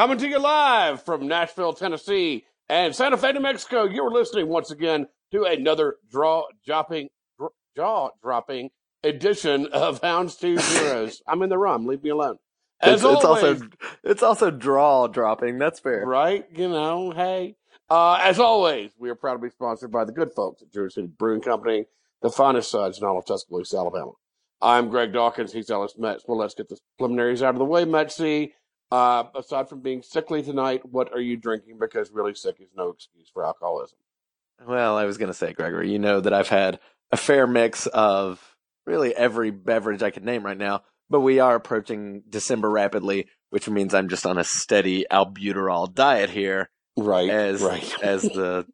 Coming to you live from Nashville, Tennessee and Santa Fe, New Mexico. You're listening once again to another draw dropping, jaw dropping edition of Houndstooth Heroes. I'm in the rum. Leave me alone. As It's, it's always, also it's also draw dropping. That's fair. right? You know, hey. Uh, as always, we are proud to be sponsored by the good folks at Druid City Brewing Company, the finest suds in all of Tuscaloosa, Alabama. I'm Greg Dawkins. He's Ellis Metz. Well, let's get the preliminaries out of the way, Metzy. Uh, aside from being sickly tonight, what are you drinking? Because really sick is no excuse for alcoholism. Well, I was going to say, Gregory, you know that I've had a fair mix of really every beverage I could name right now, but we are approaching December rapidly, which means I'm just on a steady albuterol diet here Right. as right. as the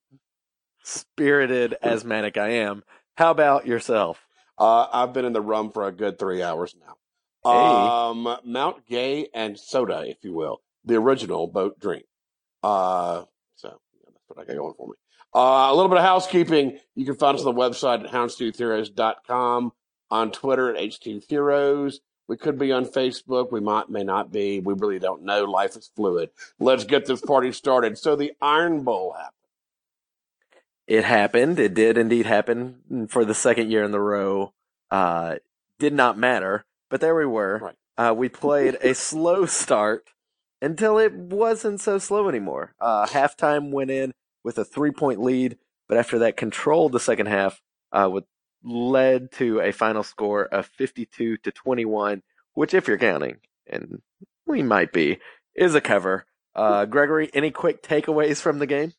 spirited asthmatic I am. How about yourself? Uh, I've been in the rum for a good three hours now. Hey. Um, Mount Gay and soda, if you will, the original boat drink. Uh, so yeah, that's what I got going for me. Uh, a little bit of housekeeping. You can find us on the website at houndstoothheroes.com, on Twitter at HToothHeroes. We could be on Facebook. We might, may not be. We really don't know. Life is fluid. Let's get this party started. So the Iron Bowl happened. It happened. It did indeed happen for the second year in the row. Uh, did not matter, but there we were. Right. Uh, we played a slow start until it wasn't so slow anymore. Uh, halftime went in with a three point lead, but after that controlled the second half, uh, with led to a final score of 52 to 21, which if you're counting, and we might be, is a cover. Uh, Gregory, any quick takeaways from the game?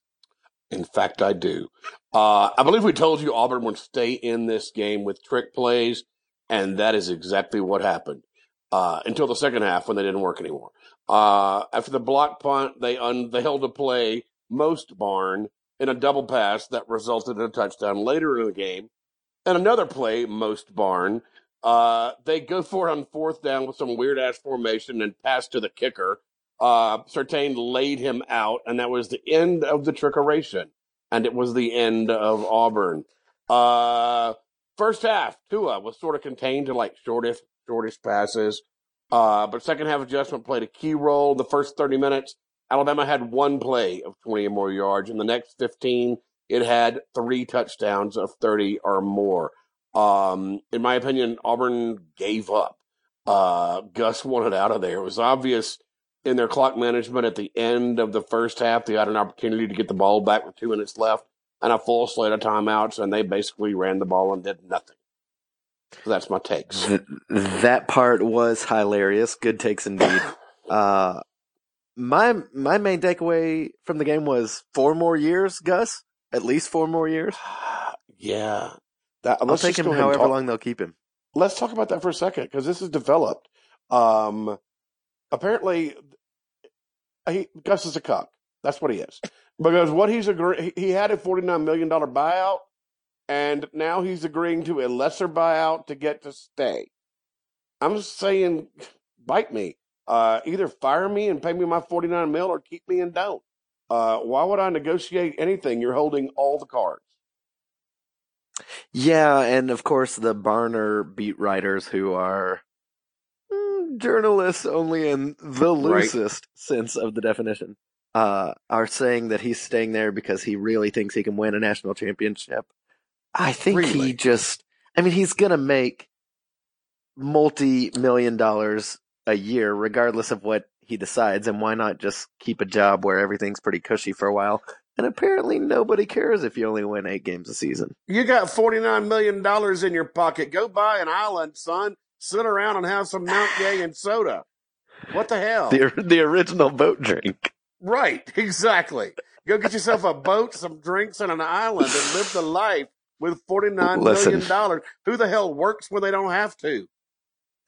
In fact, I do. Uh, I believe we told you Auburn would stay in this game with trick plays, and that is exactly what happened uh, until the second half when they didn't work anymore. Uh, after the block punt, they unveiled a play, most barn, in a double pass that resulted in a touchdown later in the game, and another play, most barn. Uh, they go for it on fourth down with some weird ass formation and pass to the kicker. Uh, Sertain laid him out, and that was the end of the trickeration and it was the end of Auburn. Uh, first half, Tua was sort of contained to like shortest, shortest passes. Uh, but second half adjustment played a key role. The first 30 minutes, Alabama had one play of 20 or more yards. In the next 15, it had three touchdowns of 30 or more. Um, in my opinion, Auburn gave up. Uh, Gus wanted out of there. It was obvious in their clock management at the end of the first half. They had an opportunity to get the ball back with two minutes left and a full slate of timeouts, and they basically ran the ball and did nothing. So that's my takes. That part was hilarious. Good takes indeed. Uh, my my main takeaway from the game was four more years, Gus. At least four more years. yeah. That, I'll take him however talk- long they'll keep him. let's talk about that for a second because this is developed. Um, apparently, he, Gus is a cuck. That's what he is. Because what he's agree, he had a forty nine million dollar buyout, and now he's agreeing to a lesser buyout to get to stay. I'm saying, bite me. Uh, either fire me and pay me my forty nine mil, or keep me and don't. Uh, why would I negotiate anything? You're holding all the cards. Yeah, and of course the Barner beat writers who are mm, journalists only in the Right. loosest sense of the definition. Uh, are saying that he's staying there because he really thinks he can win a national championship. I think Really? he just, I mean, he's going to make multi million dollars a year, regardless of what he decides. And why not just keep a job where everything's pretty cushy for a while? And apparently nobody cares if you only win eight games a season. You got forty nine million dollars in your pocket. Go buy an island, son. Sit around and have some Mount Gay and soda. What the hell? The, the original boat drink. Right, exactly. Go get yourself a boat, some drinks, and an island, and live the life with forty nine million dollars. Who the hell works when they don't have to?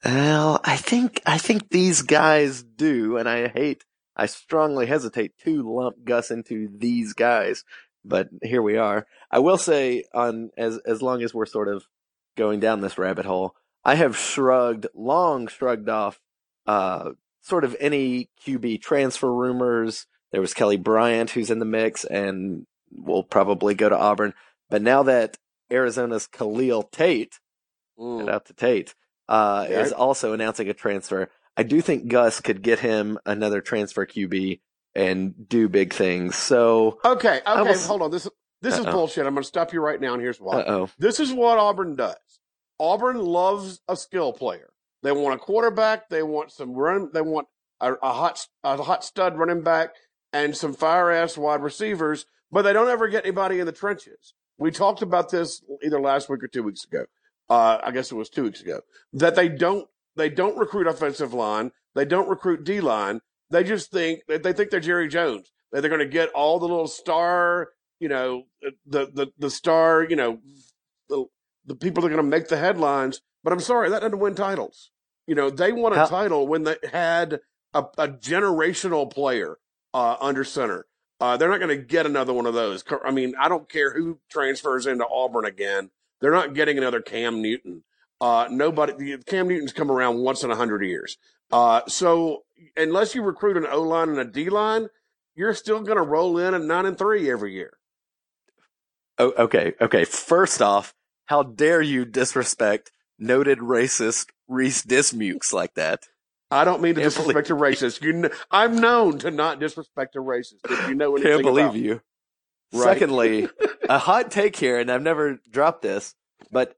Well, I think I think these guys do, and I hate, I strongly hesitate to lump Gus into these guys, but here we are. I will say, on as as long as we're sort of going down this rabbit hole, I have shrugged, long shrugged off, uh, sort of any QB transfer rumors. There was Kelly Bryant who's in the mix, and will probably go to Auburn. But now that Arizona's Khalil Tate Mm. Shout out to Tate. Uh, Yeah. is also announcing a transfer. I do think Gus could get him another transfer QB and do big things. So Okay, okay, will- hold on. This this is Uh-oh. bullshit. I'm going to stop you right now, and here's why. uh oh. This is what Auburn does. Auburn loves a skill player. They want a quarterback. They want some run. They want a, a hot a hot stud running back and some fire ass wide receivers. But they don't ever get anybody in the trenches. We talked about this either last week or two weeks ago. Uh, I guess it was two weeks ago. That they don't they don't recruit offensive line. They don't recruit D line. They just think they think they're Jerry Jones. That they're going to get all the little star, you know, the the the star, you know, the the people that are going to make the headlines. But I'm sorry, that doesn't win titles. You know, they won a How- title when they had a, a generational player uh, under center. Uh, they're not going to get another one of those. I mean, I don't care who transfers into Auburn again. They're not getting another Cam Newton. Uh, nobody, Cam Newton's come around once in a hundred years. Uh, so unless you recruit an O line and a D line, you're still going to roll in at nine and three every year. Oh, okay, okay. First off, how dare you disrespect noted racist Reese Dismukes like that? I don't mean to Can't disrespect a racist. You, kn- I'm known to not disrespect a racist. If you know anything Can't believe about you. Right. Secondly, a hot take here, and I've never dropped this, but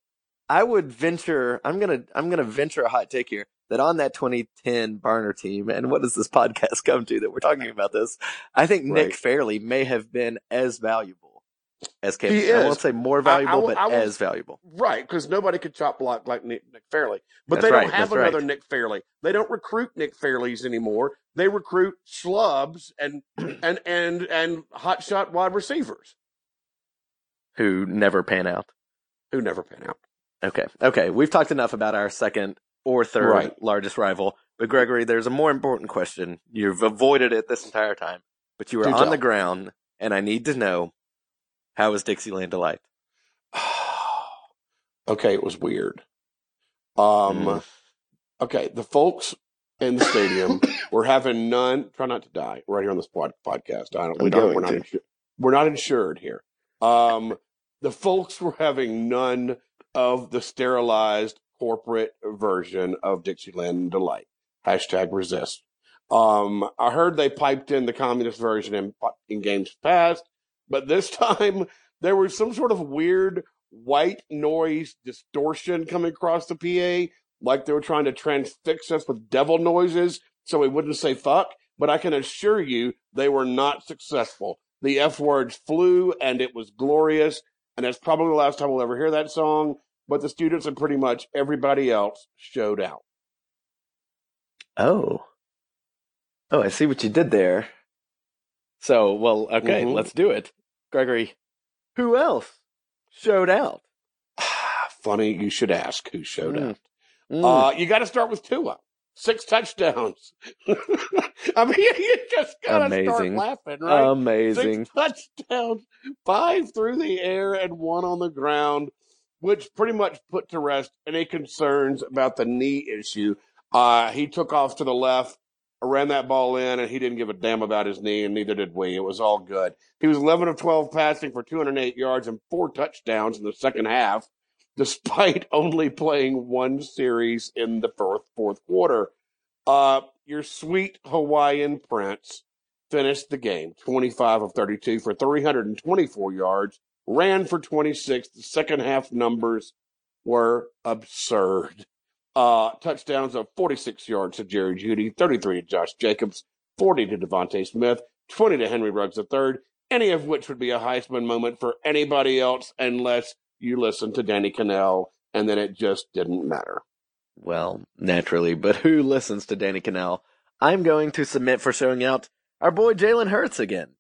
I would venture. I'm gonna. I'm gonna venture a hot take here that on that 2010 Barner team, and what does this podcast come to that we're talking about this? I think Nick Right. Fairley may have been as valuable as. He Newton. I won't say more I- I valuable, but I as valuable. Right, because nobody could chop block like Nick, Nick Fairley. But That's they don't have that's right. another Nick Fairley. They don't recruit Nick Fairleys anymore. They recruit slubs and and and and hotshot wide receivers Who never pan out. who never pan out. Okay. Okay. We've talked enough about our second or third Right. largest rival. But Gregory, there's a more important question. You've avoided it this entire time, but you were Do on tell. the ground, and I need to know how was Dixieland Delight? okay, it was weird. Um, Mm. okay, the folks in the stadium were having none. Try not to die right here on this pod, podcast. I don't. We don't. We're not. Insu- we're not insured here. Um, the folks were having none of the sterilized corporate version of Dixieland Delight. Hashtag resist. Um, I heard they piped in the communist version in, in games past, but this time there was some sort of weird white noise distortion coming across the PA, like they were trying to transfix us with devil noises so we wouldn't say fuck. But I can assure you they were not successful. The F words flew and it was glorious. And that's probably the last time we'll ever hear that song. But the students and pretty much everybody else showed out. Oh. Oh, I see what you did there. So, well, okay, Mhm. let's do it. Gregory, who else showed out? Funny you should ask who showed Mm. out. Mm. Uh, you got to start with Tua. Six touchdowns. I mean, you just got to start laughing, right? Amazing. Six touchdowns, five through the air and one on the ground, which pretty much put to rest any concerns about the knee issue. Uh, he took off to the left, ran that ball in, and he didn't give a damn about his knee, and neither did we. It was all good. He was 11 of 12 passing for 208 yards and four touchdowns in the second half, despite only playing one series in the fourth, fourth quarter. Uh, your sweet Hawaiian prince finished the game 25 of 32 for 324 yards, ran for 26. The second half numbers were absurd. Uh, touchdowns of 46 yards to Jerry Jeudy, 33 to Josh Jacobs, 40 to DeVonta Smith, 20 to Henry Ruggs III, any of which would be a Heisman moment for anybody else unless you listen to Danny Kanell, and then it just didn't matter. Well, naturally, but who listens to Danny Kanell? I'm going to submit for showing out our boy Jalen Hurts again.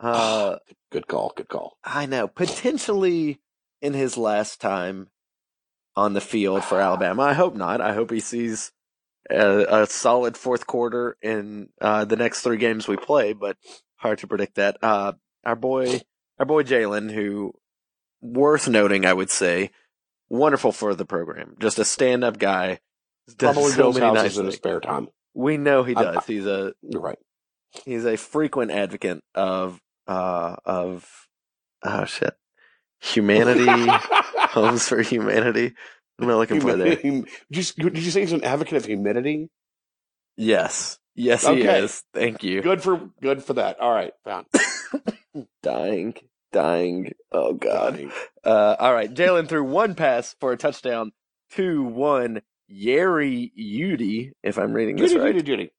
Uh, Good call, good call. I know, potentially in his last time on the field for Alabama. I hope not. I hope he sees a, a solid fourth quarter in uh, the next three games we play, but hard to predict that. Uh, our boy, our boy Jalen, who worth noting, I would say, wonderful for the program. Just a stand-up guy. Does Probably so many nice in his spare time. We know he I- does. He's a You're right. he's a frequent advocate of uh of oh shit humanity homes for humanity. What am I looking for there? Hum- Just, did you say he's an advocate of humidity? Yes. Yes, he Okay. is. Thank you. Good for good for that. All right, found. Dying. Dying. Oh, God. Uh, all right. Jalen threw one pass for a touchdown 2 one Yeri Udy, if I'm reading this Jeudy, right. Judy, Judy.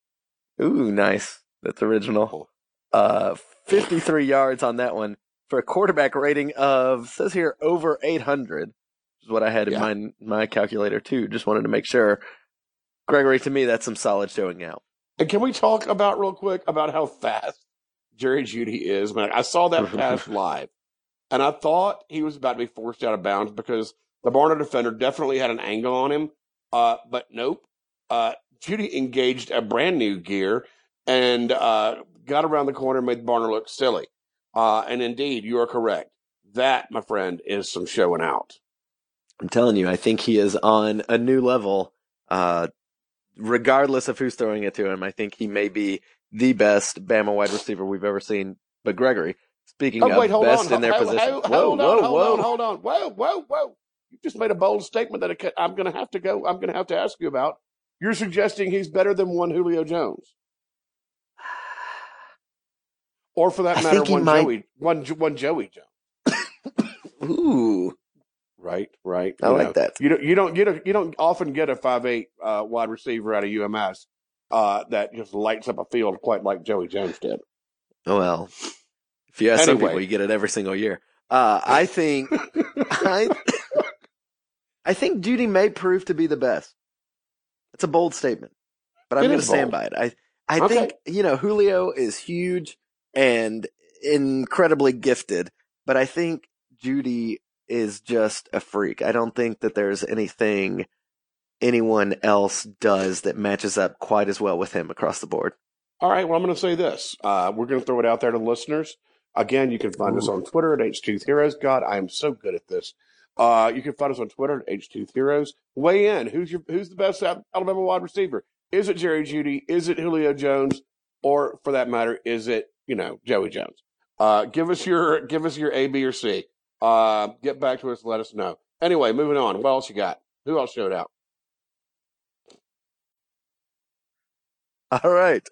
Ooh, nice. That's original. Uh, 53 yards on that one for a quarterback rating of, says here, over 800, which is what I had in my, my calculator too. Just wanted to make sure. Gregory, to me, that's some solid showing out. And can we talk about real quick about how fast Jerry Jeudy is? Man, I saw that pass live, and I thought he was about to be forced out of bounds because the Barner defender definitely had an angle on him. Uh, but nope. Uh, Jeudy engaged a brand new gear and uh, got around the corner and made Barner look silly. Uh, and indeed, you are correct. That, my friend, is some showing out. I'm telling you, I think he is on a new level. Uh, regardless of who's throwing it to him, I think he may be the best Bama wide receiver we've ever seen. But Gregory, speaking Oh, of wait, hold best on. in their Ho- ho- position, ho- whoa, hold whoa, on, hold whoa, on, hold on. Whoa, whoa, whoa. You just made a bold statement that I'm going to have to go. I'm going to have to ask you about. You're suggesting he's better than one Julio Jones, or for that I matter, one might- Joey, one one Joey Jones. Ooh, Right, right. I You like know, that. You don't, you don't get a, you don't often get a five eight uh, wide receiver out of UMS uh, that just lights up a field quite like Joey Jones did. well, if you ask some people, you get it every single year. Uh, I think, I, I think Jeudy may prove to be the best. It's a bold statement, but I'm going to stand by it. I, I Okay. think, you know, Julio is huge and incredibly gifted, but I think Jeudy is just a freak. I don't think that there's anything anyone else does that matches up quite as well with him across the board. All right. Well, I'm going to say this. Uh, we're going to throw it out there to the listeners. Again, you can find us on Twitter at H2 Heroes. God, I am so good at this. Uh, you can find us on Twitter at H2 Heroes. Weigh in. Who's your Who's the best Alabama wide receiver? Is it Jerry Jeudy? Is it Julio Jones? Or for that matter, is it you know Joey Jones? Uh, give us your Give us your A, B, or C. Uh, get back to us. Let us know. Anyway, moving on. What else you got? Who else showed out? All right.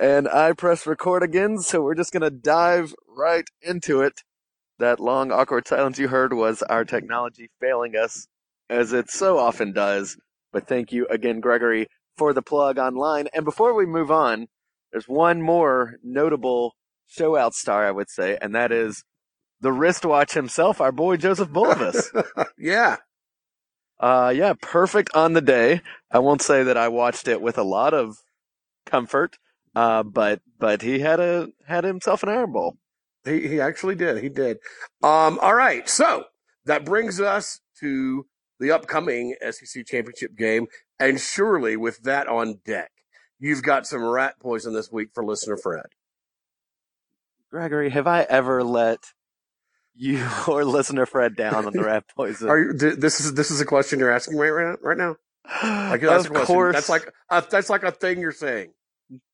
And I press record again, so we're just going to dive right into it. That long, awkward silence you heard was our technology failing us, as it so often does. But thank you again, Gregory, for the plug online. And before we move on, there's one more notable show out star, I would say, and that is the wristwatch himself, our boy Joseph Bulovas. yeah. Uh, yeah, perfect on the day. I won't say that I watched it with a lot of comfort, uh, but but he had a had himself an Iron Bowl. He he actually did. He did. Um, all right. So that brings us to the upcoming SEC championship game, and surely with that on deck, you've got some rat poison this week for listener Fred. Gregory, have I ever let you or listener Fred down on the rat poison? Are you? This is this is a question you're asking right right now. Right now? Like that's of course, That's like uh, that's like a thing you're saying.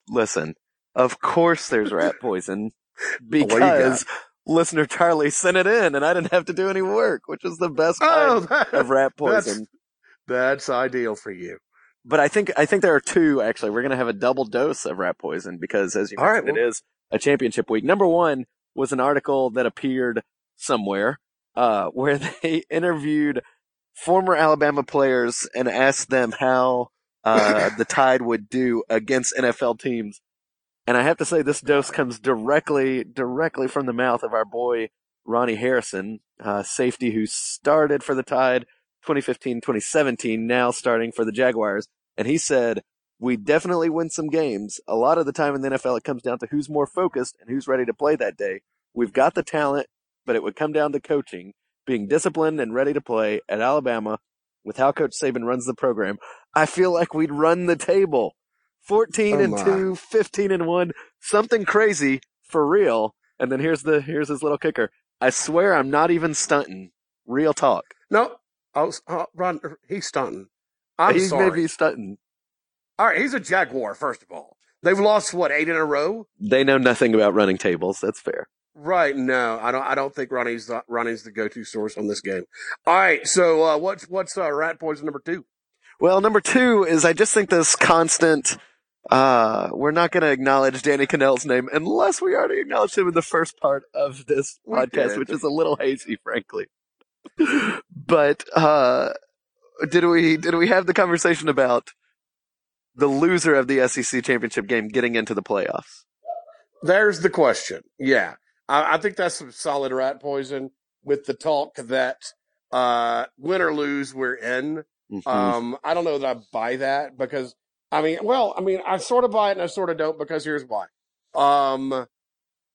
listen. Of course, there's rat poison because listener Charlie sent it in, and I didn't have to do any work, which is the best kind that- of rat poison. that's ideal for you. but I think I think there are two actually. We're gonna have a double dose of rat poison because, as you All right, mentioned, it is a championship week. Number one was an article that appeared somewhere uh, where they interviewed former Alabama players and asked them how uh, the Tide would do against NFL teams. And I have to say, this dose comes directly directly from the mouth of our boy Ronnie Harrison, uh, safety who started for the Tide 2015, 2017, now starting for the Jaguars. And he said, we definitely win some games. A lot of the time in the NFL, it comes down to who's more focused and who's ready to play that day. We've got the talent, but it would come down to coaching, being disciplined and ready to play at Alabama with how Coach Saban runs the program. I feel like we'd run the table. 14 Oh and my. 2, 15 and 1, something crazy for real. And then here's the, here's his little kicker. I swear I'm not even stunting. Real talk. No, oh, uh, Ron, he's stunting. I'm He's sorry. maybe stunting. All right, he's a Jaguar. First of all, they've lost what eight in a row. They know nothing about running tables. That's fair. Right? No, I don't. I don't think Ronnie's the, Ronnie's the go-to source on this game. All right, so uh, what's what's uh, rat poison number two? Well, number two is I just think this constant Uh, we're not going to acknowledge Danny Kanell's name unless we already acknowledged him in the first part of this We podcast, did. which is a little hazy, frankly. but uh, did we did we have the conversation about the loser of the SEC championship game getting into the playoffs? There's the question. Yeah. I, I think that's some solid rat poison with the talk that uh, win or lose, we're in. Mhm. Um, I don't know that I buy that because I mean, well, I mean, I sort of buy it and I sort of don't because here's why. Um,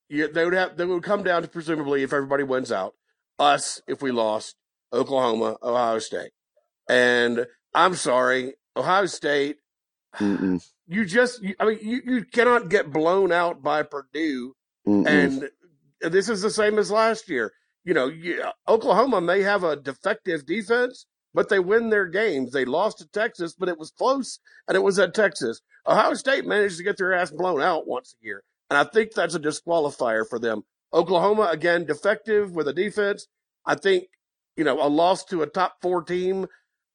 you, they would have they would come down to presumably if everybody wins out, us if we lost, Oklahoma, Ohio State, and I'm sorry, Ohio State. Mm-mm. You just, you, I mean, you, you cannot get blown out by Purdue Mm-mm. and this is the same as last year. You know, you, Oklahoma may have a defective defense, but they win their games. They lost to Texas, but it was close and it was at Texas. Ohio State managed to get their ass blown out once a year. And I think that's a disqualifier for them. Oklahoma, again, defective with a defense. I think, you know, a loss to a top four team.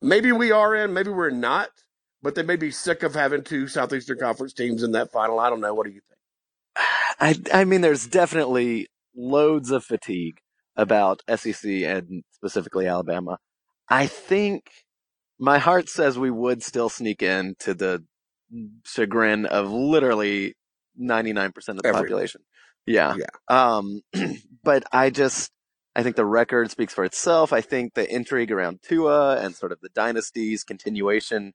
Maybe we are in, maybe we're not, but they may be sick of having two Southeastern Conference teams in that final. I don't know. What do you think? I I mean, there's definitely loads of fatigue about SEC and specifically Alabama. I think my heart says we would still sneak in to the chagrin of literally 99% of the Everyone. population. Yeah. Yeah. Um, but I just, I think the record speaks for itself. I think the intrigue around Tua and sort of the dynasty's continuation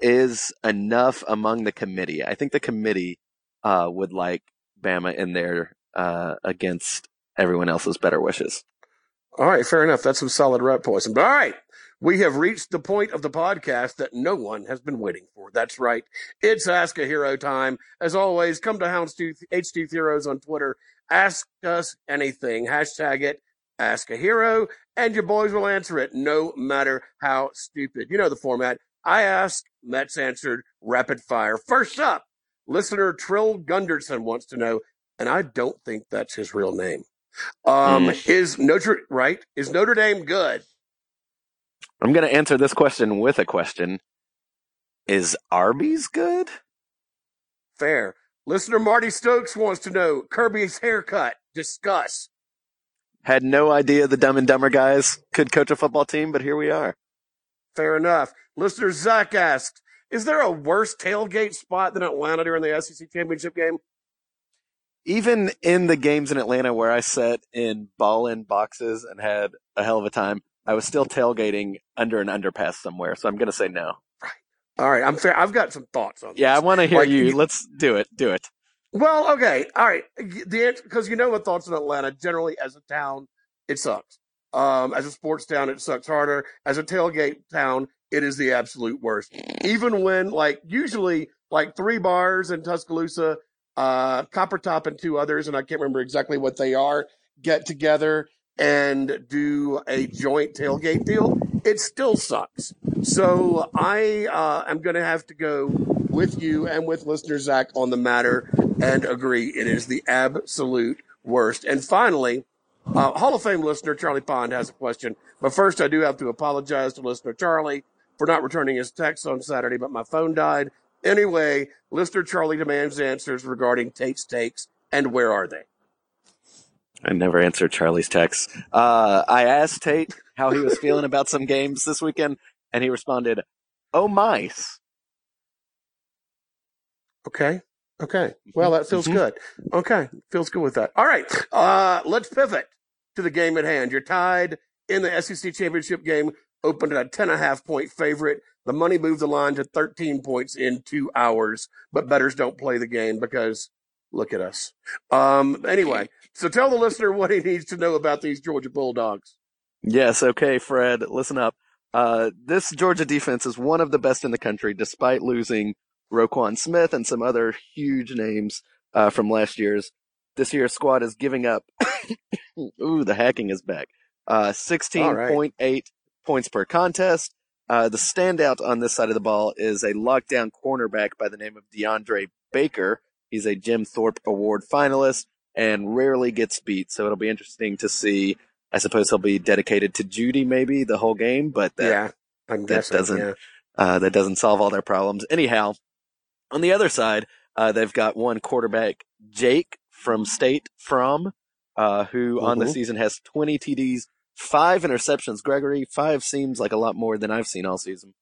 is enough among the committee. I think the committee, uh, would like Bama in there, uh, against everyone else's better wishes. All right, fair enough. That's some solid rat poison. But all right, we have reached the point of the podcast that no one has been waiting for. That's right. It's Ask a Hero time. As always, come to Houndstooth HT Heroes on Twitter. Ask us anything. Hashtag it. Ask a Hero, and your boys will answer it, no matter how stupid. You know the format. I ask, Mets answered, rapid fire. First up, listener Trill Gunderson wants to know, and I don't think that's his real name. Um, is Notre right? Is Notre Dame good? I'm going to answer this question with a question. Is Arby's good? Fair. Listener Marty Stokes wants to know Kirby's haircut. Discuss. Had no idea the Dumb and Dumber guys could coach a football team, but here we are. Fair enough. Listener Zach asked, is there a worse tailgate spot than Atlanta during the SEC championship game? Even in the games in Atlanta where I sat in ball in boxes and had a hell of a time, I was still tailgating under an underpass somewhere. So I'm going to say no. Right. All right, I'm fair. I've got some thoughts on Yeah, I want to hear Like, you. Let's do it. Do it. Well, okay, all right. The answer because you know my thoughts on Atlanta. Generally, as a town, it sucks. Um, as a sports town, it sucks harder. As a tailgate town, it is the absolute worst. Even when, like, usually, like three bars in Tuscaloosa, uh, Copper Top and two others, and I can't remember exactly what they are, get together and do a joint tailgate deal. It still sucks. So I uh, am going to have to go with you and with listener Zach on the matter and agree it is the absolute worst. And finally, uh, Hall of Fame listener Charlie Pond has a question. But first, I do have to apologize to listener Charlie for not returning his text on Saturday, but my phone died. Anyway, listener Charlie demands answers regarding Tate's takes and where are they? I never answered Charlie's text. Uh, I asked Tate how he was feeling about some games this weekend, and he responded, "Oh mice." Okay. Okay. Well, that feels Mhm. good. Okay. Feels good with that. All right. Uh, let's pivot to the game at hand. You're Tide in the SEC championship game, opened at a 10 and a half point favorite. The money moved the line to 13 points in two hours, but betters don't play the game because look at us. Um, anyway, so tell the listener what he needs to know about these Georgia Bulldogs. Yes, okay, Fred, listen up. Uh, this Georgia defense is one of the best in the country, despite losing Roquan Smith and some other huge names uh, from last year's. This year's squad is giving up. ooh, the hacking is back. Uh, 16.8 points per contest. Uh, the standout on this side of the ball is a lockdown cornerback by the name of DeAndre Baker. He's a Jim Thorpe Award finalist and rarely gets beat. So it'll be interesting to see I suppose he'll be dedicated to Jeudy maybe the whole game, but that yeah. That doesn't- yeah. uh, that doesn't solve all their problems. Anyhow, On the other side, uh, they've got one quarterback, Jake from State from, uh, who on the Mhm. season has 20 TDs, five interceptions. Gregory, five seems like a lot more than I've seen all season.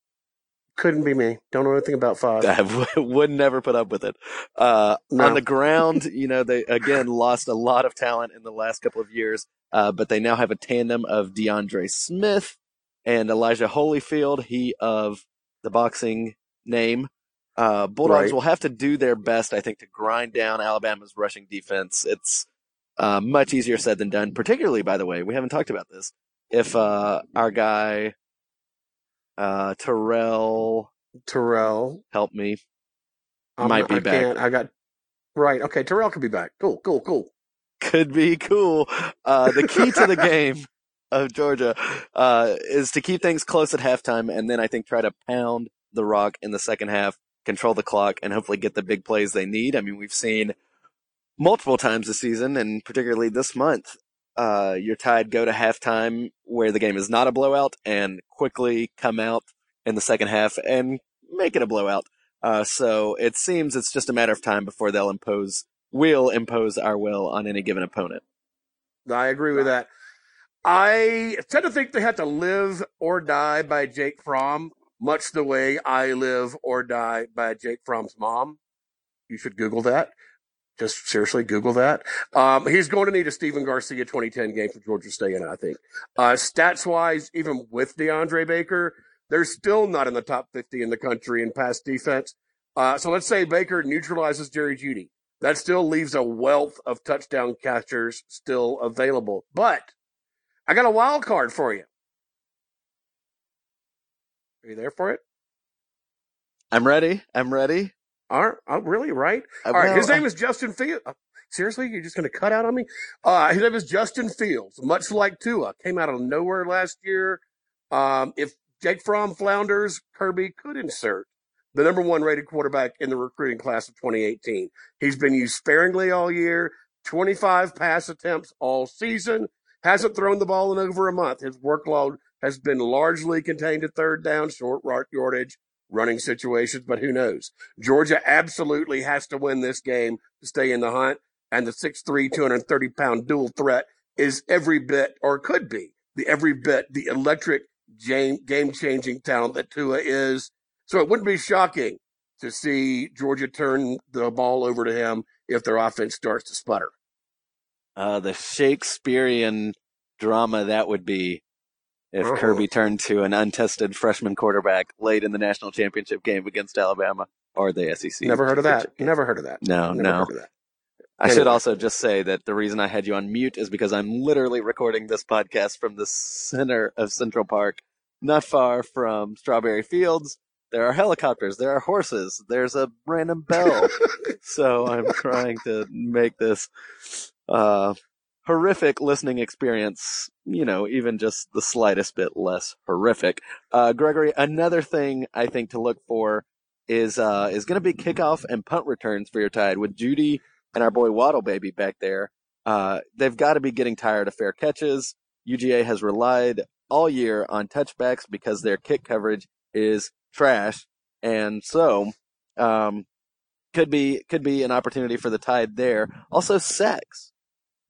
Couldn't be me. Don't know anything about five. I would never put up with it. Uh, No. On the ground, you know, they again lost a lot of talent in the last couple of years, uh, but they now have a tandem of DeAndre Smith and Elijah Holyfield, he of the boxing name. Uh, Bulldogs Right. will have to do their best, I think, to grind down Alabama's rushing defense. It's uh, much easier said than done, particularly, by the way, we haven't talked about this. If uh, our guy, uh, Terrell, Terrell. help me, I'm Might be I back. Can't, I got right. Okay, Terrell could be back. Cool, cool, cool. could be cool. Uh, the key to the game of Georgia uh, is to keep things close at halftime, and then I think try to pound the rock in the second half, control the clock, and hopefully get the big plays they need. I mean, we've seen multiple times this season, and particularly this month, uh, your Tide go to halftime where the game is not a blowout, and quickly come out in the second half and make it a blowout. Uh, so it seems it's just a matter of time before they'll impose will impose our will on any given opponent. I agree with that. I tend to think they have to live or die by Jake Fromm, much the way I live or die by Jake Fromm's mom. You should Google that. Just seriously Google that. Um, he's going to need a Stephen Garcia 2010 game for Georgia State, and I think. Uh, stats wise, even with DeAndre Baker, they're still not in the top 50 in the country in pass defense. Uh, so let's say Baker neutralizes Jerry Jeudy. That still leaves a wealth of touchdown catchers still available. But I got a wild card for you. Are you there for it? I'm ready. I'm ready. Are oh, really right? Uh, All right. well, His name is Justin Fields. seriously, you're just going to cut out on me? Uh, his name is Justin Fields. Much like Tua, came out of nowhere last year. Um, if Jake Fromm flounders, Kirby could insert the number one rated quarterback in the recruiting class of 2018. He's been used sparingly all year. 25 pass attempts all season. Hasn't thrown the ball in over a month. His workload has been largely contained to third down, short yardage, running situations, but who knows? Georgia absolutely has to win this game to stay in the hunt. And the 6'3, 230 pound dual threat is every bit, or could be, the every bit, the electric game changing talent that Tua is. So it wouldn't be shocking to see Georgia turn the ball over to him if their offense starts to sputter. Uh, the Shakespearean drama that would be if Uh-huh. Kirby turned to an untested freshman quarterback late in the national championship game against Alabama or the SEC. Never heard of that. game. Never heard of that. No, Never no. that. I should also just say that the reason I had you on mute is because I'm literally recording this podcast from the center of Central Park, not far from Strawberry Fields. There are helicopters, there are horses, there's a random bell. so I'm trying to make this uh, horrific listening experience, you know, even just the slightest bit less horrific. Uh, Gregory, another thing I think to look for is uh, is going to be kickoff and punt returns for your Tide with Jeudy and our boy Waddle Baby back there. Uh, they've got to be getting tired of fair catches. UGA has relied all year on touchbacks because their kick coverage is trash, and so um, could be could be an opportunity for the Tide there. Also, sacks.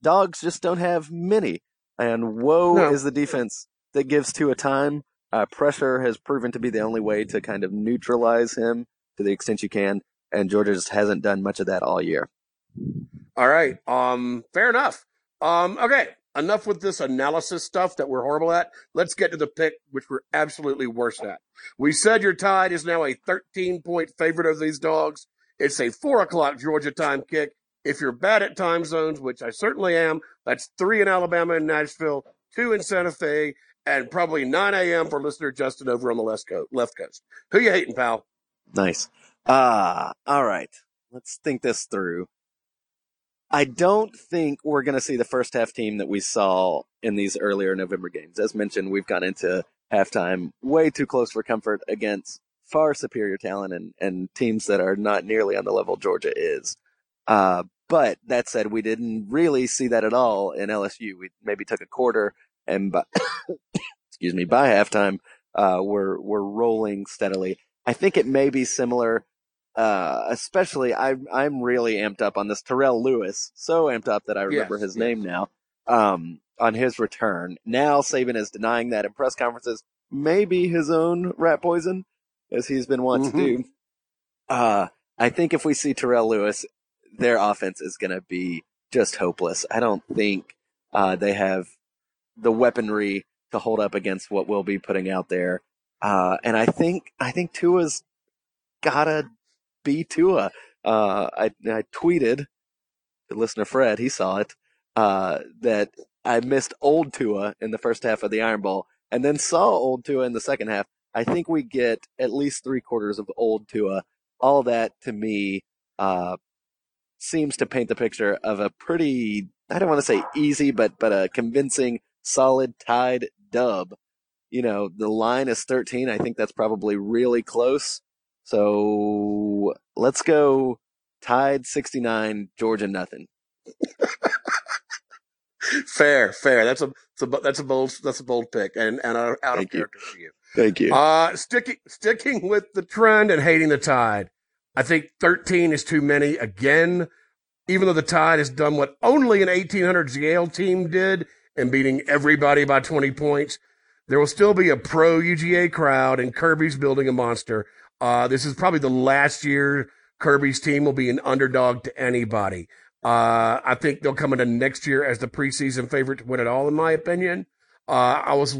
Dogs just don't have many, and woe No. is the defense that gives Tua time. Uh, pressure has proven to be the only way to kind of neutralize him to the extent you can, and Georgia just hasn't done much of that all year. All right. Um, fair enough. Um, okay. Enough with this analysis stuff that we're horrible at. Let's get to the pick, which we're absolutely worse at. We said your tide is now a 13 point favorite of these dogs. It's a four o'clock Georgia time kick. If you're bad at time zones, which I certainly am, that's three in Alabama and Nashville, two in Santa Fe, and probably 9 a.m. for listener Justin over on the left coast. Left coast. Who you hating, pal? Nice. Ah, all right. Let's think this through. I don't think we're going to see the first half team that we saw in these earlier November games. As mentioned, we've gone into halftime way too close for comfort against far superior talent and, and teams that are not nearly on the level Georgia is. Uh, but that said, we didn't really see that at all in LSU. We maybe took a quarter and by, excuse me, by halftime, uh, we're, we're rolling steadily. I think it may be similar uh, especially I'm I'm really amped up on this Terrell Lewis. So amped up that I remember Yes, his yes. name now. Um, on his return. Now Saban is denying that in press conferences. Maybe his own rat poison, as he's been wont Mhm. to do. Uh, I think if we see Terrell Lewis, their offense is going to be just hopeless. I don't think uh, they have the weaponry to hold up against what we'll be putting out there. Uh, and I think I think Tua's gotta be Tua. Uh, I I tweeted to listener Fred, he saw it, uh, that I missed old Tua in the first half of the Iron Bowl, and then saw old Tua in the second half. I think we get at least three quarters of old Tua. All that to me uh, seems to paint the picture of a pretty I don't want to say easy, but but a convincing, solid Tide dub. You know, the line is 13. I think that's probably really close. So let's go Tide 69, Georgia nothing. Fair, fair. That's a, that's a that's a bold that's a bold pick and and out of Thank you. character for you. Thank you. Uh, sticking sticking with the trend and hating the Tide. I think 13 is too many again. Even though the Tide has done what only an 1800s Yale team did in beating everybody by 20 points, there will still be a pro UGA crowd and Kirby's building a monster. Uh, this is probably the last year Kirby's team will be an underdog to anybody. Uh, I think they'll come into next year as the preseason favorite to win it all, in my opinion. Uh, I was,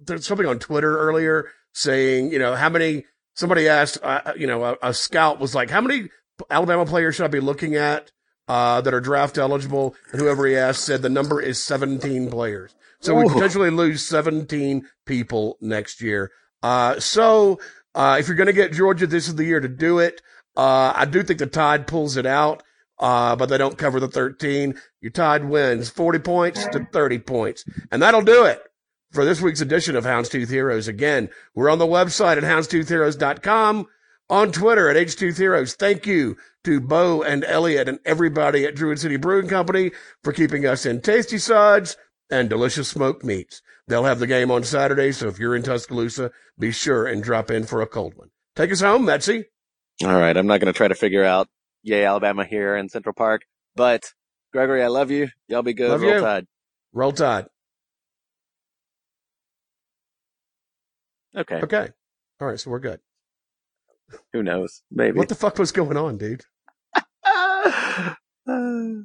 there's something on Twitter earlier saying, you know, how many, somebody asked, uh, you know, a, a scout was like, how many Alabama players should I be looking at, uh, that are draft eligible? And whoever he asked said the number is 17 players. So we potentially lose 17 people next year. Uh, so, uh, if you're going to get Georgia, this is the year to do it. Uh, I do think the Tide pulls it out. Uh, but they don't cover the 13. Your Tide wins 40 points to 30 points. And that'll do it for this week's edition of Houndstooth Heroes. Again, we're on the website at houndstoothheroes.com, on Twitter at H2 Heroes. Thank you to Bo and Elliot and everybody at Druid City Brewing Company for keeping us in tasty suds and delicious smoked meats. They'll have the game on Saturday, so if you're in Tuscaloosa, be sure and drop in for a cold one. Take us home, Metsy. All right, I'm not going to try to figure out Yea Alabama here in Central Park, but Gregory, I love you. Y'all be good. Love Roll you. Tide. Roll Tide. Okay. Okay. All right. So we're good. Who knows? Maybe. What the fuck was going on, dude? uh,